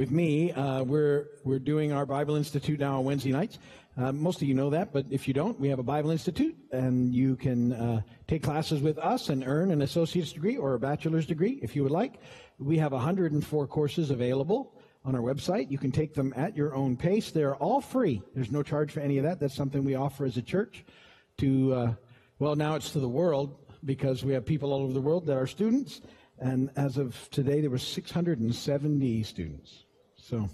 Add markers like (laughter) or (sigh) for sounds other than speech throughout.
with me. Uh, we're we're doing our Bible Institute now on Wednesday nights. Uh, most of you know that, but if you don't, we have a Bible Institute, and you can uh, take classes with us and earn an associate's degree or a bachelor's degree if you would like. We have 104 courses available on our website. You can take them at your own pace. They're all free. There's no charge for any of that. That's something we offer as a church to, uh, well, now it's to the world because we have people all over the world that are students. And as of today, there were 670 students. So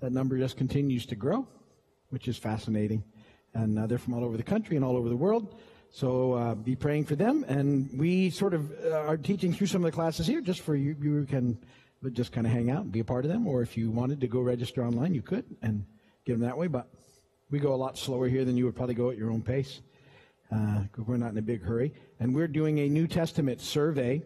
that number just continues to grow, which is fascinating. And uh, they're from all over the country and all over the world. So uh, be praying for them. And we sort of uh, are teaching through some of the classes here just for you. You can just kind of hang out and be a part of them. Or if you wanted to go register online, you could and get them that way. But we go a lot slower here than you would probably go at your own pace. Uh, we're not in a big hurry. And we're doing a New Testament survey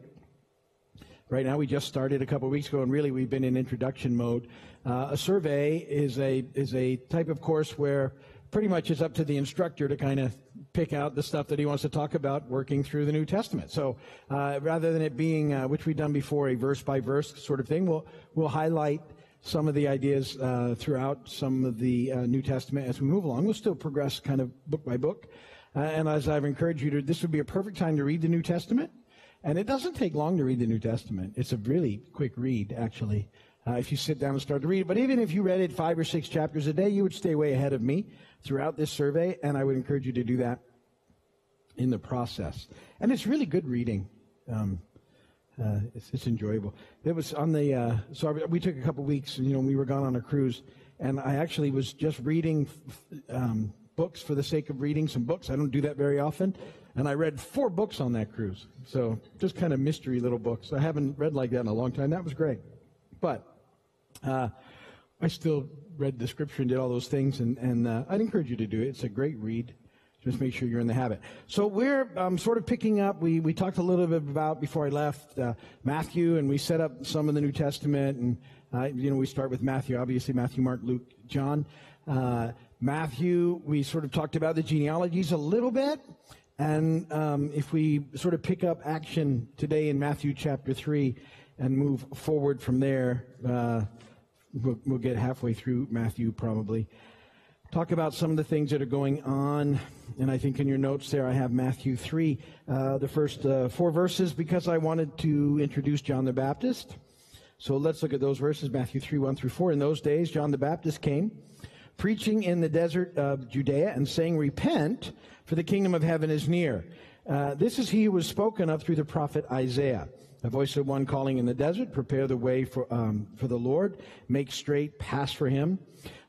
Right now, we just started a couple weeks ago, and really we've been in introduction mode. Uh, a survey is a is a type of course where pretty much it's up to the instructor to kind of pick out the stuff that he wants to talk about working through the New Testament. So uh, rather than it being, uh, which we've done before, a verse by verse sort of thing, we'll we'll highlight some of the ideas uh, throughout some of the uh, New Testament as we move along. We'll still progress kind of book by book. Uh, and as I've encouraged you to, this would be a perfect time to read the New Testament. And it doesn't take long to read the New Testament. It's a really quick read, actually, uh, if you sit down and start to read. But even if you read it five or six chapters a day, you would stay way ahead of me throughout this survey, and I would encourage you to do that in the process. And it's really good reading. Um, uh, it's, it's, enjoyable. It was on the uh, so we took a couple weeks. You know, we were gone on a cruise, and I actually was just reading um, books for the sake of reading some books. I don't do that very often. And I read four books on that cruise. So just kind of mystery little books. I haven't read like that in a long time. That was great. But uh, I still read the scripture and did all those things. And, and uh, I'd encourage you to do it. It's a great read. Just make sure you're in the habit. So we're um, sort of picking up. We, we talked a little bit about before I left uh, Matthew, and we set up some of the New Testament. And uh, you know, we start with Matthew, obviously Matthew, Mark, Luke, John. Matthew, we sort of talked about the genealogies a little bit. And um, if we sort of pick up action today in Matthew chapter 3 and move forward from there, uh, we'll, we'll, get halfway through Matthew probably. Talk about some of the things that are going on. And I think in your notes there I have Matthew 3, uh, the first uh, four verses, because I wanted to introduce John the Baptist. So let's look at those verses Matthew 3, 1 through 4. In those days, John the Baptist came preaching in the desert of Judea and saying, Repent, for the kingdom of heaven is near. Uh, this is he who was spoken of through the prophet Isaiah. A voice of one calling in the desert, prepare the way for, um, for the Lord, make straight paths for him.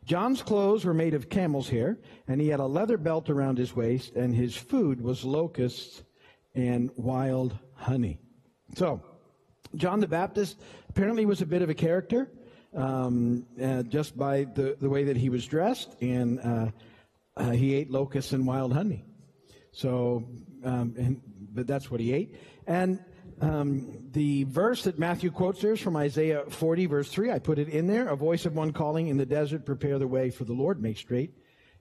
John's clothes were made of camel's hair, and he had a leather belt around his waist, and his food was locusts and wild honey. So, John the Baptist apparently was a bit of a character um, uh, just by the, the way that he was dressed, and uh, uh, he ate locusts and wild honey. So, um, and, but that's what he ate. And um, the verse that Matthew quotes there is from Isaiah 40, verse 3. I put it in there. A voice of one calling in the desert, prepare the way for the Lord, make straight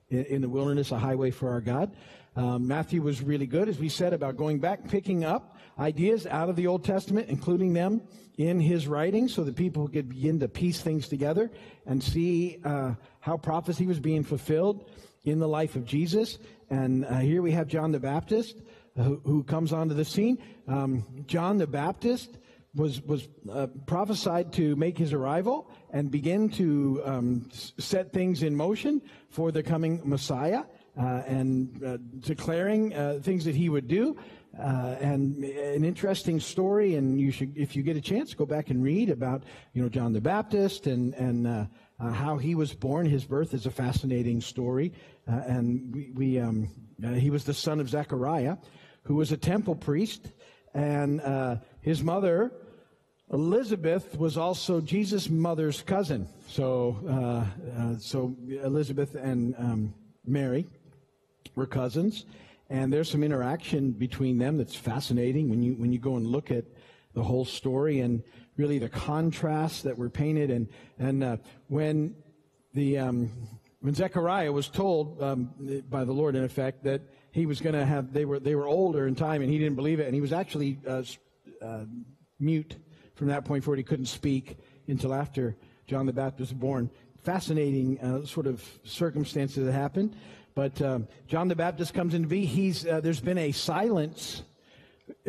in, in the wilderness a highway for our God. Um, Matthew was really good, as we said, about going back, picking up ideas out of the Old Testament, including them in his writing, so that people could begin to piece things together and see uh, how prophecy was being fulfilled in the life of Jesus. And uh, here we have John the Baptist, uh, who, who, comes onto the scene. Um, John the Baptist was was uh, prophesied to make his arrival and begin to um, set things in motion for the coming Messiah uh, and uh, declaring uh, things that he would do. Uh, and an interesting story, and you should, if you get a chance, go back and read about, you know, John the Baptist and and uh, how he was born. His birth is a fascinating story, and we, we um, he was the son of Zechariah, who was a temple priest, and his mother. Elizabeth was also Jesus' mother's cousin. So, so Elizabeth and um, Mary were cousins, and there's some interaction between them that's fascinating when you when you go and look at the whole story and really the contrasts that were painted. And and uh, when the um, when Zechariah was told um, by the Lord, in effect, that he was going to have they were they were older in time, and he didn't believe it, and he was actually uh, uh, mute from that point forward. He couldn't speak until after John the Baptist was born. Fascinating uh, sort of circumstances that happened. But uh, John the Baptist comes into being. He's, uh, there's been a silence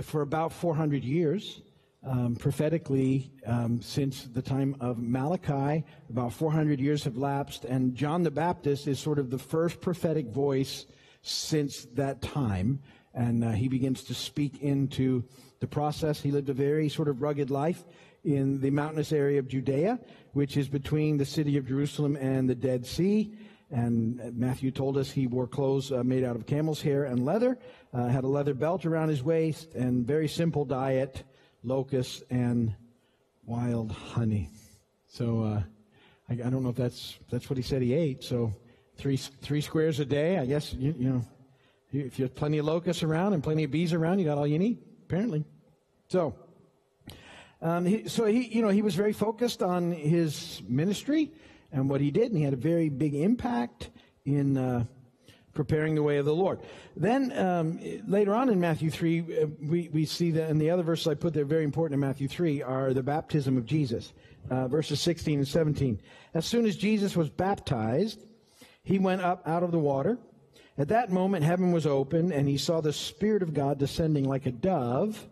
for about 400 years. Um, prophetically, um, since the time of Malachi, about 400 years have lapsed, and John the Baptist is sort of the first prophetic voice since that time. And uh, he begins to speak into the process. He lived a very sort of rugged life in the mountainous area of Judea, which is between the city of Jerusalem and the Dead Sea. And Matthew told us he wore clothes uh, made out of camel's hair and leather, uh, had a leather belt around his waist, and very simple diet locusts and wild honey. So uh, I, I, don't know if that's that's what he said he ate. So three three squares a day. I guess you, you know if you have plenty of locusts around and plenty of bees around, you got all you need apparently. So. Um, he, so he, you know, he was very focused on his ministry and what he did, and he had a very big impact in uh, preparing the way of the Lord. Then um, later on in Matthew 3, uh, we, we see that, and the other verses I put there, very important in Matthew 3, are the baptism of Jesus, uh, verses 16 and 17. As soon as Jesus was baptized, he went up out of the water. At that moment, heaven was open, and he saw the Spirit of God descending like a dove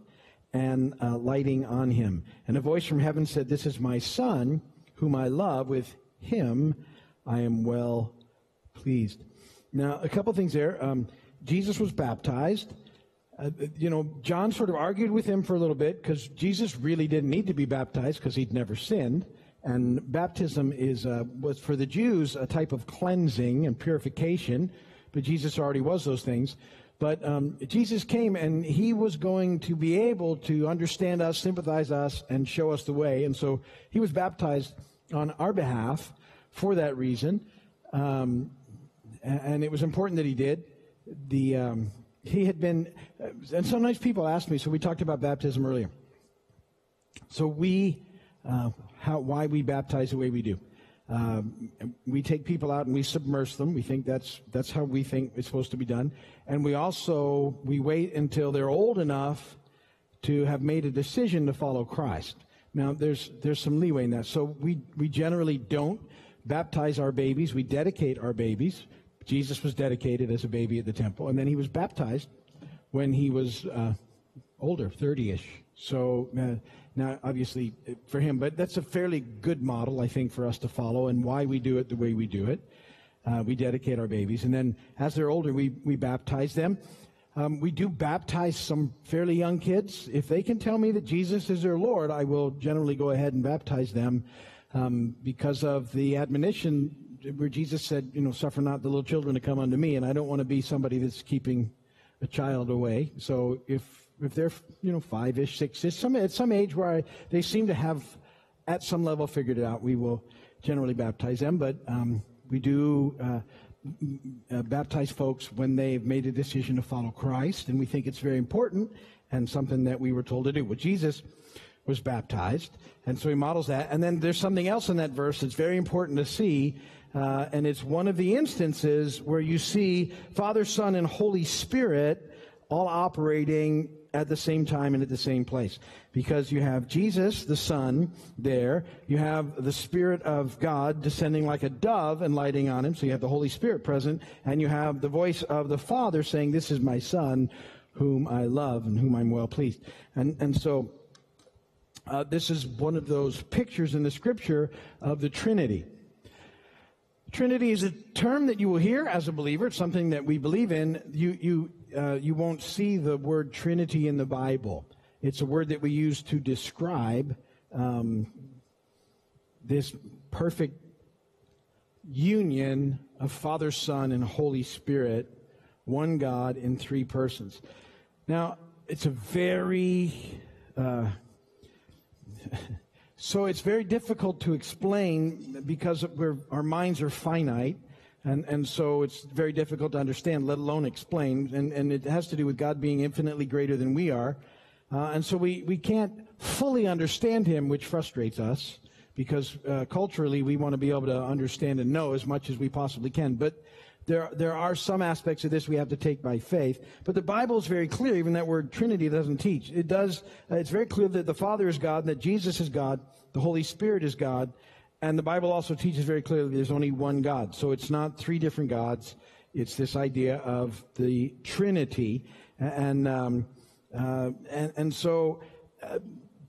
and uh, lighting on him. And a voice from heaven said, This is my Son, whom I love. With him I am well pleased. Now, a couple things there. Um, Jesus was baptized. Uh, you know, John sort of argued with him for a little bit because Jesus really didn't need to be baptized because he'd never sinned. And baptism is uh, was for the Jews a type of cleansing and purification, but Jesus already was those things. But um, Jesus came and he was going to be able to understand us, sympathize us, and show us the way. And so he was baptized on our behalf for that reason. Um, and it was important that he did. The um, he had been, and sometimes people ask me. So we talked about baptism earlier. So we, uh, how why we baptize the way we do. Um, we take people out and we submerge them. We think that's that's how we think it's supposed to be done. And we also we wait until they're old enough to have made a decision to follow Christ. Now there's there's some leeway in that. So we we generally don't baptize our babies. We dedicate our babies. Jesus was dedicated as a baby at the temple, and then he was baptized when he was uh, older, 30 ish. So uh, now, obviously, uh, for him, but that's a fairly good model, I think, for us to follow and why we do it the way we do it. Uh, we dedicate our babies, and then as they're older, we, we baptize them. Um, we do baptize some fairly young kids. If they can tell me that Jesus is their Lord, I will generally go ahead and baptize them um, because of the admonition where Jesus said, you know, suffer not the little children to come unto me, and I don't want to be somebody that's keeping a child away. So if if they're you know five-ish, six-ish, some at some age where I, they seem to have at some level figured it out, we will generally baptize them. But um, we do uh, uh, baptize folks when they've made a decision to follow Christ, and we think it's very important and something that we were told to do. Well, Jesus was baptized, and so he models that. And then there's something else in that verse that's very important to see uh, and it's one of the instances where you see Father, Son, and Holy Spirit all operating at the same time and at the same place. Because you have Jesus, the Son, there. You have the Spirit of God descending like a dove and lighting on him. So you have the Holy Spirit present. And you have the voice of the Father saying, This is my Son, whom I love and whom I'm well pleased. And, and so uh, this is one of those pictures in the Scripture of the Trinity. Trinity is a term that you will hear as a believer. It's something that we believe in. You, you, uh, you won't see the word Trinity in the Bible. It's a word that we use to describe um, this perfect union of Father, Son, and Holy Spirit, one God in three persons. Now, it's a very uh, (laughs) So it's very difficult to explain because our minds are finite. And, and so it's very difficult to understand, let alone explain. And, and it has to do with God being infinitely greater than we are. Uh, and so we, we can't fully understand Him, which frustrates us because uh, culturally we want to be able to understand and know as much as we possibly can. But there, there are some aspects of this we have to take by faith. But the Bible is very clear, even that word Trinity doesn't teach. It does, uh, it's very clear that the Father is God, that Jesus is God, the Holy Spirit is God, and the Bible also teaches very clearly there's only one God. So it's not three different gods. It's this idea of the Trinity. And, um, uh, and, and so uh,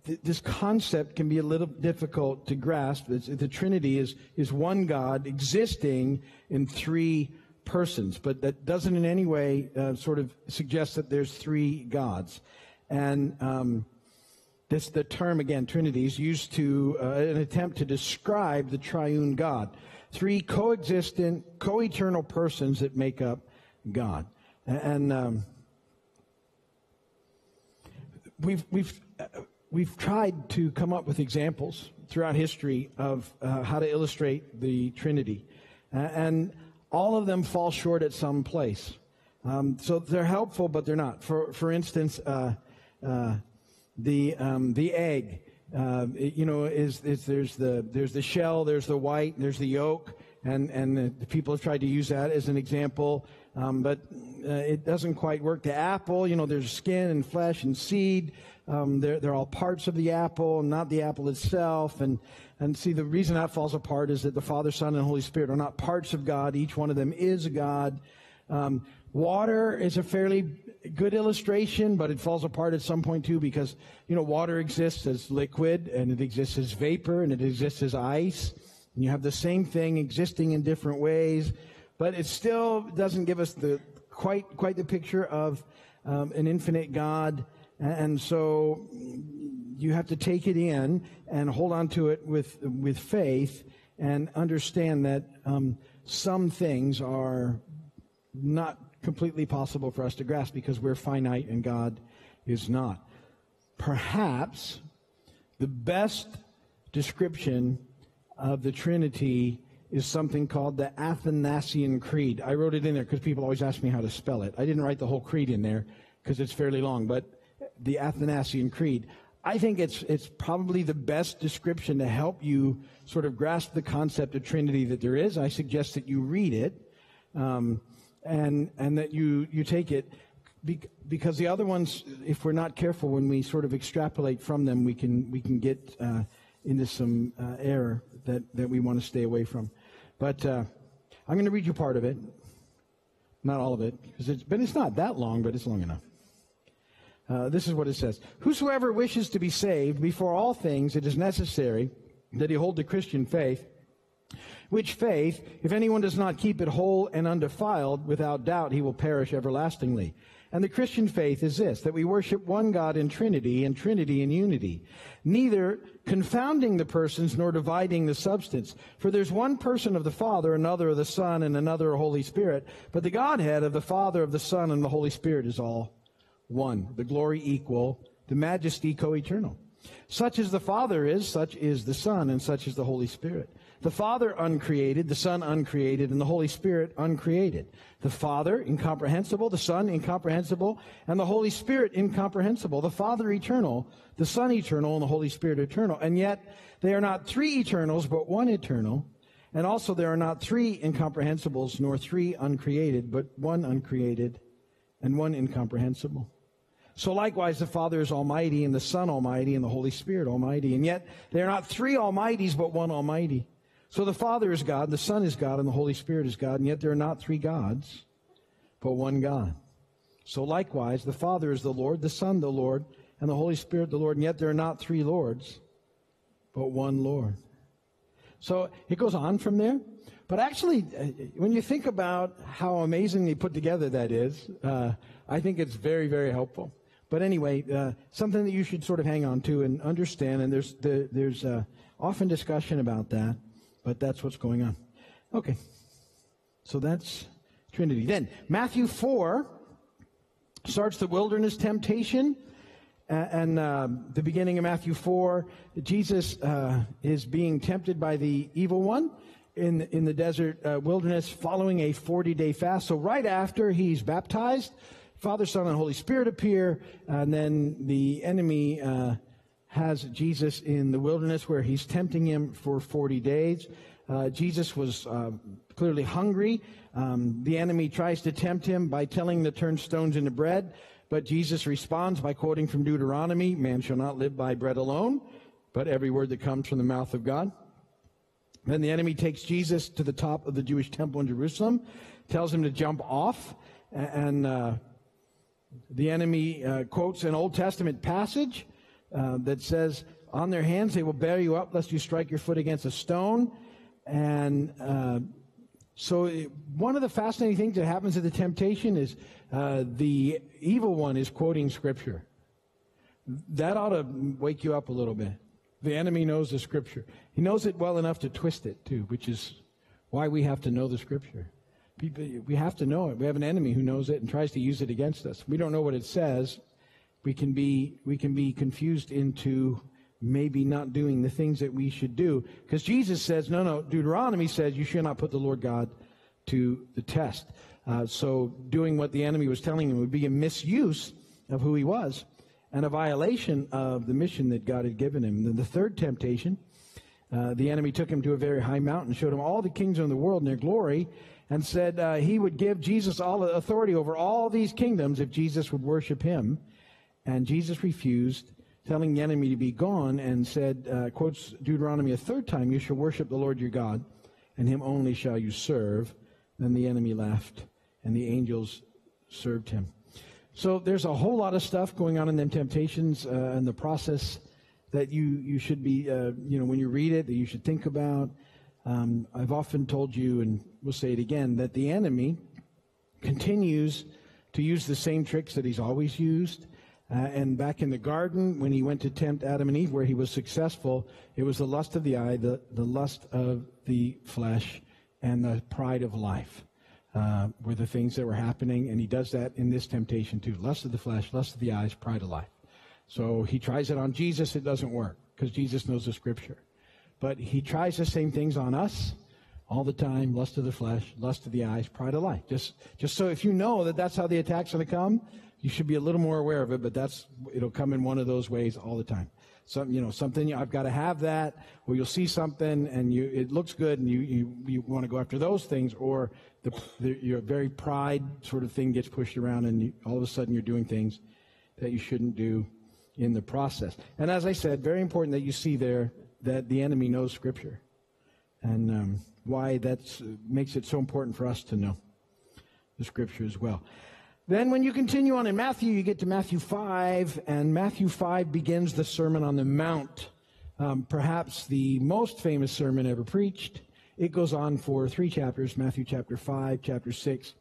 th- this concept can be a little difficult to grasp. It's, the Trinity is, is one God existing in three persons, but that doesn't in any way uh, sort of suggest that there's three gods. And um, this, the term again, Trinity, is used to uh, an attempt to describe the triune God. Three coexistent, co-eternal persons that make up God. And um, we've we've uh, we've tried to come up with examples throughout history of uh, how to illustrate the Trinity, and all of them fall short at some place. Um, so they're helpful, but they're not. For for instance. Uh, uh the um, the egg. Uh, you know, is, is there's the there's the shell, there's the white, there's the yolk, and and the, the people have tried to use that as an example, um, but uh, it doesn't quite work. The apple, you know, there's skin and flesh and seed. Um, they're they're all parts of the apple, not the apple itself. And and see, the reason that falls apart is that the Father, Son, and Holy Spirit are not parts of God. Each one of them is God. Um, water is a fairly good illustration, but it falls apart at some point too because, you know, water exists as liquid and it exists as vapor and it exists as ice. And you have the same thing existing in different ways, but it still doesn't give us the quite, quite the picture of um, an infinite God. And so you have to take it in and hold on to it with, with faith and understand that um, some things are not completely possible for us to grasp because we're finite and God is not. Perhaps the best description of the Trinity is something called the Athanasian Creed. I wrote it in there because people always ask me how to spell it. I didn't write the whole creed in there because it's fairly long, but the Athanasian Creed. I think it's it's probably the best description to help you sort of grasp the concept of Trinity that there is. I suggest that you read it. Um, and and that you you take it because the other ones, if we're not careful, when we sort of extrapolate from them, we can we can get uh, into some uh, error that that we want to stay away from. But uh, I'm going to read you part of it, not all of it, because it's but it's not that long, but it's long enough. Uh, this is what it says: Whosoever wishes to be saved, before all things, it is necessary that he hold the Christian faith which faith, if anyone does not keep it whole and undefiled, without doubt he will perish everlastingly. And the Christian faith is this, that we worship one God in Trinity and Trinity in unity, neither confounding the persons nor dividing the substance. For there's one person of the Father, another of the Son, and another of the Holy Spirit. But the Godhead of the Father, of the Son, and the Holy Spirit is all one. The glory equal, the majesty co-eternal. Such as the Father is, such is the Son, and such is the Holy Spirit. The Father uncreated, the Son uncreated, and the Holy Spirit uncreated. The Father incomprehensible, the Son incomprehensible, and the Holy Spirit incomprehensible. The Father eternal, the Son eternal, and the Holy Spirit eternal. And yet they are not three eternals, but one eternal. And also there are not three incomprehensibles, nor three uncreated, but one uncreated and one incomprehensible. So likewise, the Father is Almighty, and the Son Almighty, and the Holy Spirit Almighty. And yet they are not three Almighties, but one Almighty. So the Father is God, the Son is God, and the Holy Spirit is God, and yet there are not three gods, but one God. So likewise, the Father is the Lord, the Son the Lord, and the Holy Spirit the Lord, and yet there are not three Lords, but one Lord. So it goes on from there. But actually, uh, when you think about how amazingly put together that is, uh, I think it's very, very helpful. But anyway, uh, something that you should sort of hang on to and understand, and there's, the, there's uh, often discussion about that. But that's what's going on. Okay. So that's Trinity. Then Matthew 4 starts the wilderness temptation. And uh, the beginning of Matthew 4, Jesus uh, is being tempted by the evil one in, in the desert uh, wilderness following a 40 day fast. So, right after he's baptized, Father, Son, and Holy Spirit appear, and then the enemy uh, has Jesus in the wilderness where he's tempting him for 40 days. Uh, Jesus was uh, clearly hungry. Um, the enemy tries to tempt him by telling him to turn stones into bread, but Jesus responds by quoting from Deuteronomy Man shall not live by bread alone, but every word that comes from the mouth of God. Then the enemy takes Jesus to the top of the Jewish temple in Jerusalem, tells him to jump off, and uh, the enemy uh, quotes an Old Testament passage uh, that says, On their hands they will bear you up, lest you strike your foot against a stone. And uh, so, it, one of the fascinating things that happens at the temptation is uh, the evil one is quoting Scripture. That ought to wake you up a little bit. The enemy knows the Scripture. He knows it well enough to twist it, too, which is why we have to know the Scripture. People, We have to know it. We have an enemy who knows it and tries to use it against us. We don't know what it says. We can be, we can be confused into maybe not doing the things that we should do. Because Jesus says, no, no, Deuteronomy says you should not put the Lord God to the test. Uh, so doing what the enemy was telling him would be a misuse of who he was and a violation of the mission that God had given him. Then the third temptation, uh, the enemy took him to a very high mountain, showed him all the kingdoms of the world and their glory, and said uh, he would give Jesus all the authority over all these kingdoms if Jesus would worship him. And Jesus refused, telling the enemy to be gone, and said, uh, quotes Deuteronomy a third time, You shall worship the Lord your God, and him only shall you serve. Then the enemy laughed, and the angels served him. So there's a whole lot of stuff going on in them temptations uh, and the process that you, you should be, uh, you know, when you read it, that you should think about. Um, I've often told you, and we'll say it again, that the enemy continues to use the same tricks that he's always used. Uh, and back in the garden, when he went to tempt Adam and Eve, where he was successful, it was the lust of the eye, the, the lust of the flesh, and the pride of life uh, were the things that were happening. And he does that in this temptation too lust of the flesh, lust of the eyes, pride of life. So he tries it on Jesus, it doesn't work because Jesus knows the scripture. But he tries the same things on us all the time lust of the flesh, lust of the eyes, pride of life. Just, just so if you know that that's how the attack's going to come, you should be a little more aware of it, but that's, it'll come in one of those ways all the time. Some, you know, something, I've got to have that, or you'll see something and you, it looks good and you, you, you want to go after those things, or the, the, your very pride sort of thing gets pushed around and you, all of a sudden you're doing things that you shouldn't do in the process. And as I said, very important that you see there that the enemy knows Scripture and um, why that makes it so important for us to know the Scripture as well. Then, when you continue on in Matthew, you get to Matthew 5, and Matthew 5 begins the Sermon on the Mount, um, perhaps the most famous sermon ever preached. It goes on for three chapters Matthew chapter 5, chapter 6,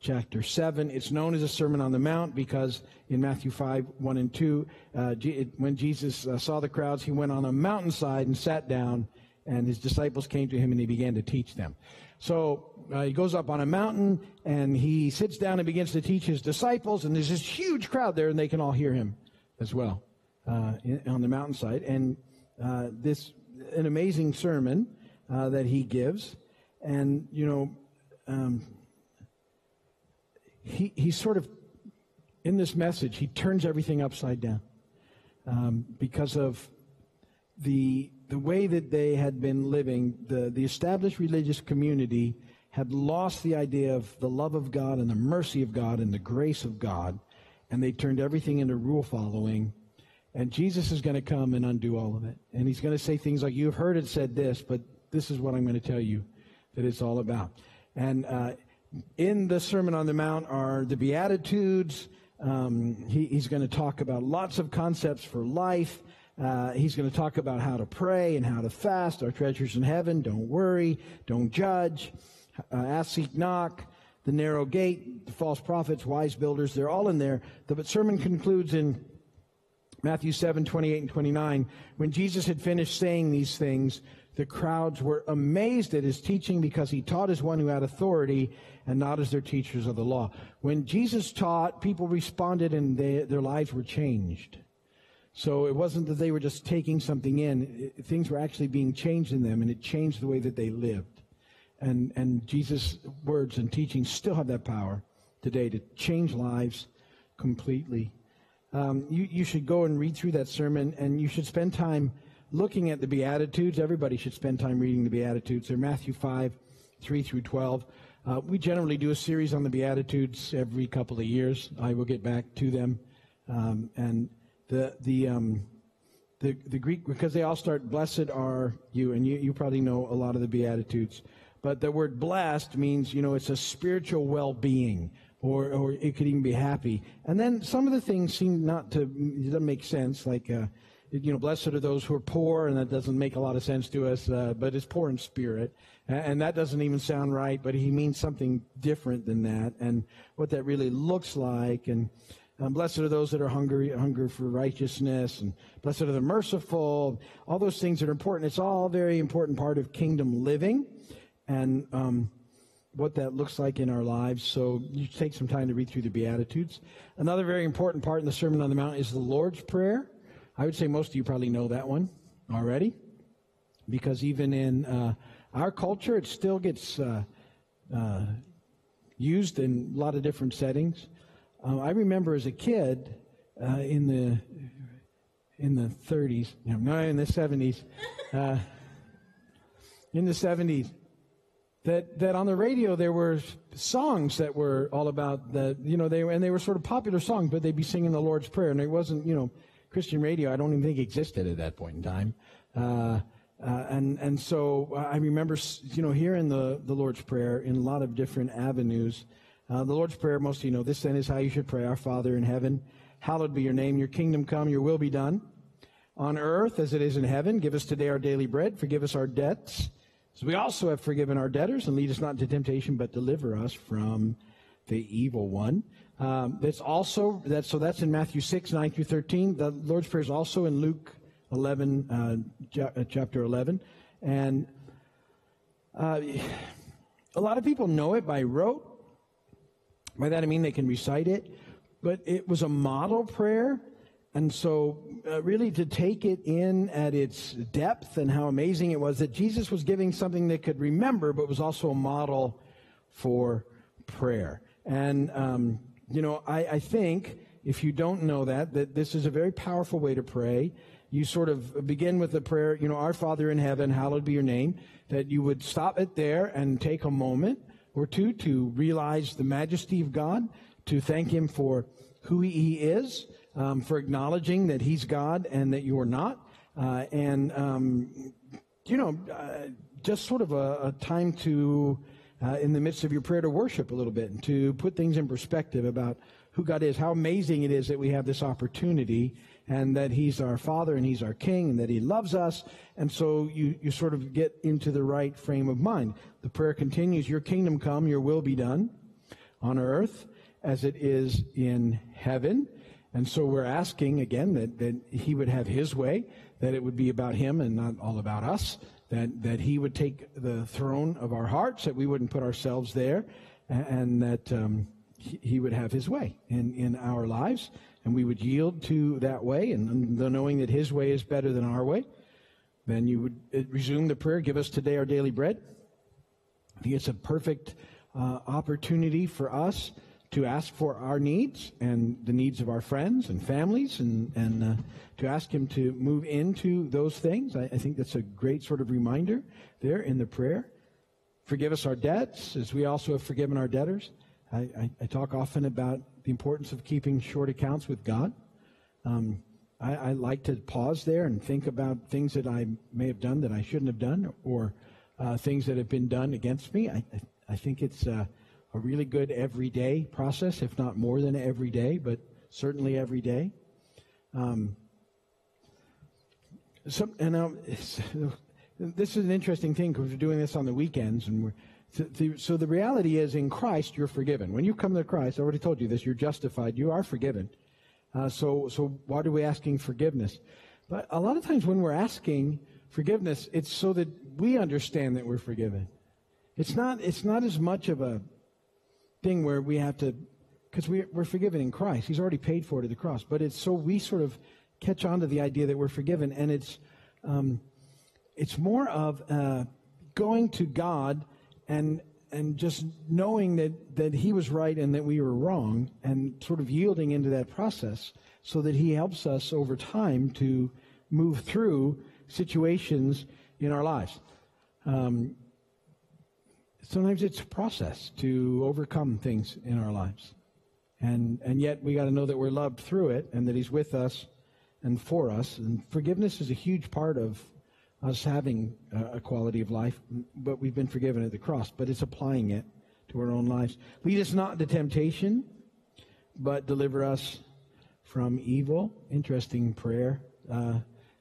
chapter 7. It's known as a Sermon on the Mount because in Matthew 5, 1 and 2, uh, when Jesus uh, saw the crowds, he went on a mountainside and sat down, and his disciples came to him and he began to teach them. So uh, he goes up on a mountain and he sits down and begins to teach his disciples, and there's this huge crowd there, and they can all hear him as well uh, in, on the mountainside. And uh, this, an amazing sermon uh, that he gives. And, you know, um, he, he sort of, in this message, he turns everything upside down um, because of the, the way that they had been living. The, the established religious community had lost the idea of the love of God and the mercy of God and the grace of God, and they turned everything into rule following. And Jesus is going to come and undo all of it. And he's going to say things like, You've heard it said this, but this is what I'm going to tell you that it's all about. And uh, in the Sermon on the Mount are the Beatitudes. Um, he, he's going to talk about lots of concepts for life. Uh, he's going to talk about how to pray and how to fast, our treasures in heaven. Don't worry. Don't judge. Uh, ask, seek, knock. The narrow gate, the false prophets, wise builders, they're all in there. The sermon concludes in Matthew 7, 28 and 29. When Jesus had finished saying these things, the crowds were amazed at his teaching because he taught as one who had authority and not as their teachers of the law. When Jesus taught, people responded and they, their lives were changed. So it wasn't that they were just taking something in, it, things were actually being changed in them, and it changed the way that they lived. And, and Jesus' words and teachings still have that power today to change lives completely. Um, you, you should go and read through that sermon, and you should spend time looking at the Beatitudes. Everybody should spend time reading the Beatitudes. They're Matthew 5, 3 through 12. Uh, we generally do a series on the Beatitudes every couple of years. I will get back to them. Um, and the, the, um, the, the Greek, because they all start, blessed are you, and you, you probably know a lot of the Beatitudes. But the word blessed means, you know, it's a spiritual well being, or, or it could even be happy. And then some of the things seem not to, doesn't make sense, like, uh, you know, blessed are those who are poor, and that doesn't make a lot of sense to us, uh, but it's poor in spirit. And that doesn't even sound right, but he means something different than that, and what that really looks like. And blessed are those that are hungry, hungry for righteousness, and blessed are the merciful. All those things that are important. It's all very important part of kingdom living, and um, what that looks like in our lives. So you take some time to read through the Beatitudes. Another very important part in the Sermon on the Mount is the Lord's Prayer. I would say most of you probably know that one already, because even in uh, our culture, it still gets uh, uh, used in a lot of different settings. Uh, I remember as a kid uh, in the in the 30s, no, in the 70s, uh, in the 70s, that that on the radio there were songs that were all about the you know they and they were sort of popular songs, but they'd be singing the Lord's Prayer, and it wasn't you know Christian radio. I don't even think existed at that point in time. Uh, uh, and and so I remember you know hearing the the Lord's Prayer in a lot of different avenues. Uh, the Lord's Prayer, most of you know, this then is how you should pray Our Father in heaven, hallowed be your name, your kingdom come, your will be done. On earth as it is in heaven, give us today our daily bread, forgive us our debts, as we also have forgiven our debtors, and lead us not into temptation, but deliver us from the evil one. Um, that's also, that, so that's in Matthew 6, 9 through 13. The Lord's Prayer is also in Luke 11, uh, uh chapter 11. And uh, a lot of people know it by rote. By that I mean they can recite it, but it was a model prayer. And so, uh, really, to take it in at its depth and how amazing it was that Jesus was giving something they could remember, but was also a model for prayer. And, um, you know, I, I think if you don't know that, that this is a very powerful way to pray. You sort of begin with the prayer, you know, Our Father in heaven, hallowed be your name, that you would stop it there and take a moment or two to realize the majesty of God, to thank Him for who He is, um, for acknowledging that He's God and that you are not, uh, and um, you know, uh, just sort of a, a time to, uh, in the midst of your prayer, to worship a little bit and to put things in perspective about who God is, how amazing it is that we have this opportunity and that He's our Father and He's our King and that He loves us. And so you, you sort of get into the right frame of mind. The prayer continues Your kingdom come, your will be done on earth as it is in heaven. And so we're asking again that, that He would have His way, that it would be about Him and not all about us, that, that He would take the throne of our hearts, that we wouldn't put ourselves there, and, and that um, He would have His way in, in our lives and we would yield to that way, and the knowing that His way is better than our way, then you would uh, resume the prayer, give us today our daily bread. I think it's a perfect uh, opportunity for us to ask for our needs and the needs of our friends and families and, and uh, to ask Him to move into those things. I, I, think that's a great sort of reminder there in the prayer. Forgive us our debts as we also have forgiven our debtors. I, I, I talk often about the importance of keeping short accounts with God. Um, I, I, like to pause there and think about things that I may have done that I shouldn't have done, or uh, things that have been done against me. I, I think it's uh, a really good everyday process, if not more than every day, but certainly every day. Um, and um, (laughs) this is an interesting thing because we're doing this on the weekends, and we're so the reality is, in Christ, you're forgiven. When you come to Christ, I already told you this, you're justified, you are forgiven. Uh, so, so why are we asking forgiveness? But a lot of times when we're asking forgiveness, it's so that we understand that we're forgiven. It's not, it's not as much of a thing where we have to, because we, we're forgiven in Christ. He's already paid for it at the cross. But it's so we sort of catch on to the idea that we're forgiven. And it's, um, it's more of uh, going to God and and just knowing that that he was right and that we were wrong and sort of yielding into that process so that he helps us over time to move through situations in our lives um, sometimes it's a process to overcome things in our lives and and yet we got to know that we're loved through it and that he's with us and for us. And forgiveness is a huge part of us having a quality of life, but we've been forgiven at the cross, but it's applying it to our own lives. Lead us not into temptation, but deliver us from evil. Interesting prayer. Uh,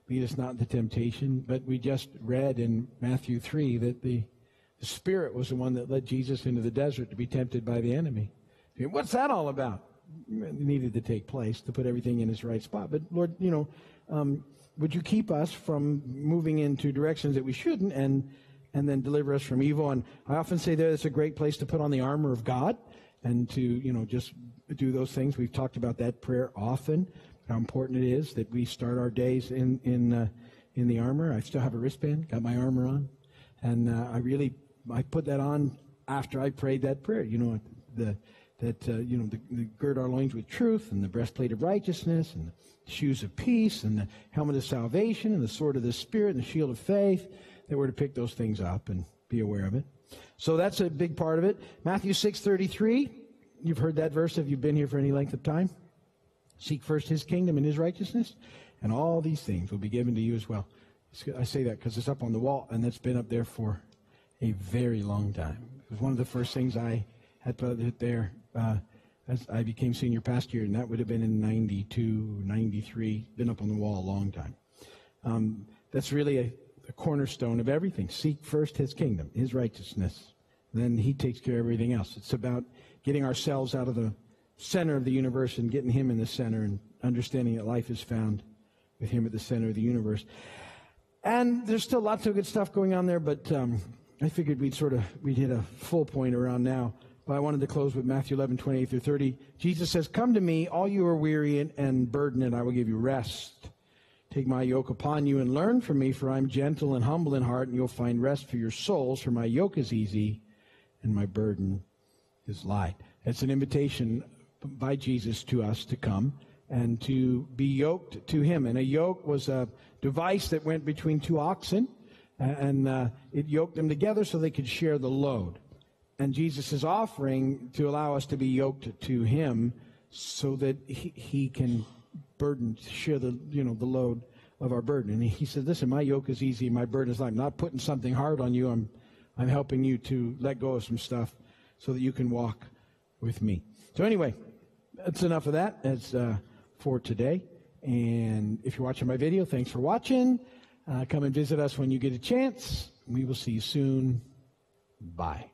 lead us not into temptation, but we just read in Matthew 3 that the, the Spirit was the one that led Jesus into the desert to be tempted by the enemy. What's that all about? It needed to take place to put everything in its right spot. But Lord, you know, um, would you keep us from moving into directions that we shouldn't and and then deliver us from evil? And I often say that it's a great place to put on the armor of God and to, you know, just do those things. We've talked about that prayer often, how important it is that we start our days in in uh, in the armor. I still have a wristband, got my armor on, and uh, I really I put that on after I prayed that prayer. You know, the that uh, you know the, the gird our loins with truth and the breastplate of righteousness and the shoes of peace and the helmet of salvation and the sword of the spirit and the shield of faith that we're to pick those things up and be aware of it. So that's a big part of it. Matthew 6.33 you've heard that verse. If you've been here for any length of time? Seek first his kingdom and his righteousness and all these things will be given to you as well. I say that because it's up on the wall and that's been up there for a very long time it was one of the first things i had put there uh, as I became senior pastor, and that would have been in 92, 93, been up on the wall a long time. Um, that's really a, a, cornerstone of everything. Seek first his kingdom, his righteousness. Then he takes care of everything else. It's about getting ourselves out of the center of the universe and getting him in the center and understanding that life is found with him at the center of the universe. And there's still lots of good stuff going on there, but um, I figured we'd sort of we'd hit a full point around now. But I wanted to close with Matthew 11, 28 through 30. Jesus says, Come to me, all you are weary and, and burdened, and I will give you rest. Take my yoke upon you and learn from me, for I'm gentle and humble in heart, and you'll find rest for your souls, for my yoke is easy and my burden is light. It's an invitation by Jesus to us to come and to be yoked to him. And a yoke was a device that went between two oxen, and uh, it yoked them together so they could share the load. And Jesus is offering to allow us to be yoked to him so that he, he can burden, share the, you know, the load of our burden. And he said, listen, my yoke is easy, my burden is light. I'm not putting something hard on you. I'm, I'm helping you to let go of some stuff so that you can walk with me. So anyway, that's enough of that as uh, for today. And if you're watching my video, thanks for watching. Uh, come and visit us when you get a chance. We will see you soon. Bye.